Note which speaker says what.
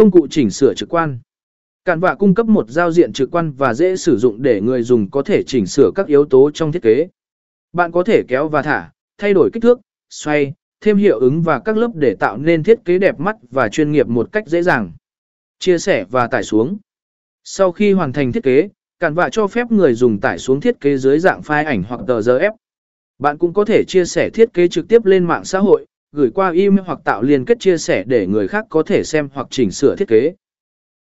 Speaker 1: Công cụ chỉnh sửa trực quan. Cản vạ cung cấp một giao diện trực quan và dễ sử dụng để người dùng có thể chỉnh sửa các yếu tố trong thiết kế. Bạn có thể kéo và thả, thay đổi kích thước, xoay, thêm hiệu ứng và các lớp để tạo nên thiết kế đẹp mắt và chuyên nghiệp một cách dễ dàng. Chia sẻ và tải xuống. Sau khi hoàn thành thiết kế, Cản vạ cho phép người dùng tải xuống thiết kế dưới dạng file ảnh hoặc tờ RF. Bạn cũng có thể chia sẻ thiết kế trực tiếp lên mạng xã hội, gửi qua email hoặc tạo liên kết chia sẻ để người khác có thể xem hoặc chỉnh sửa thiết kế.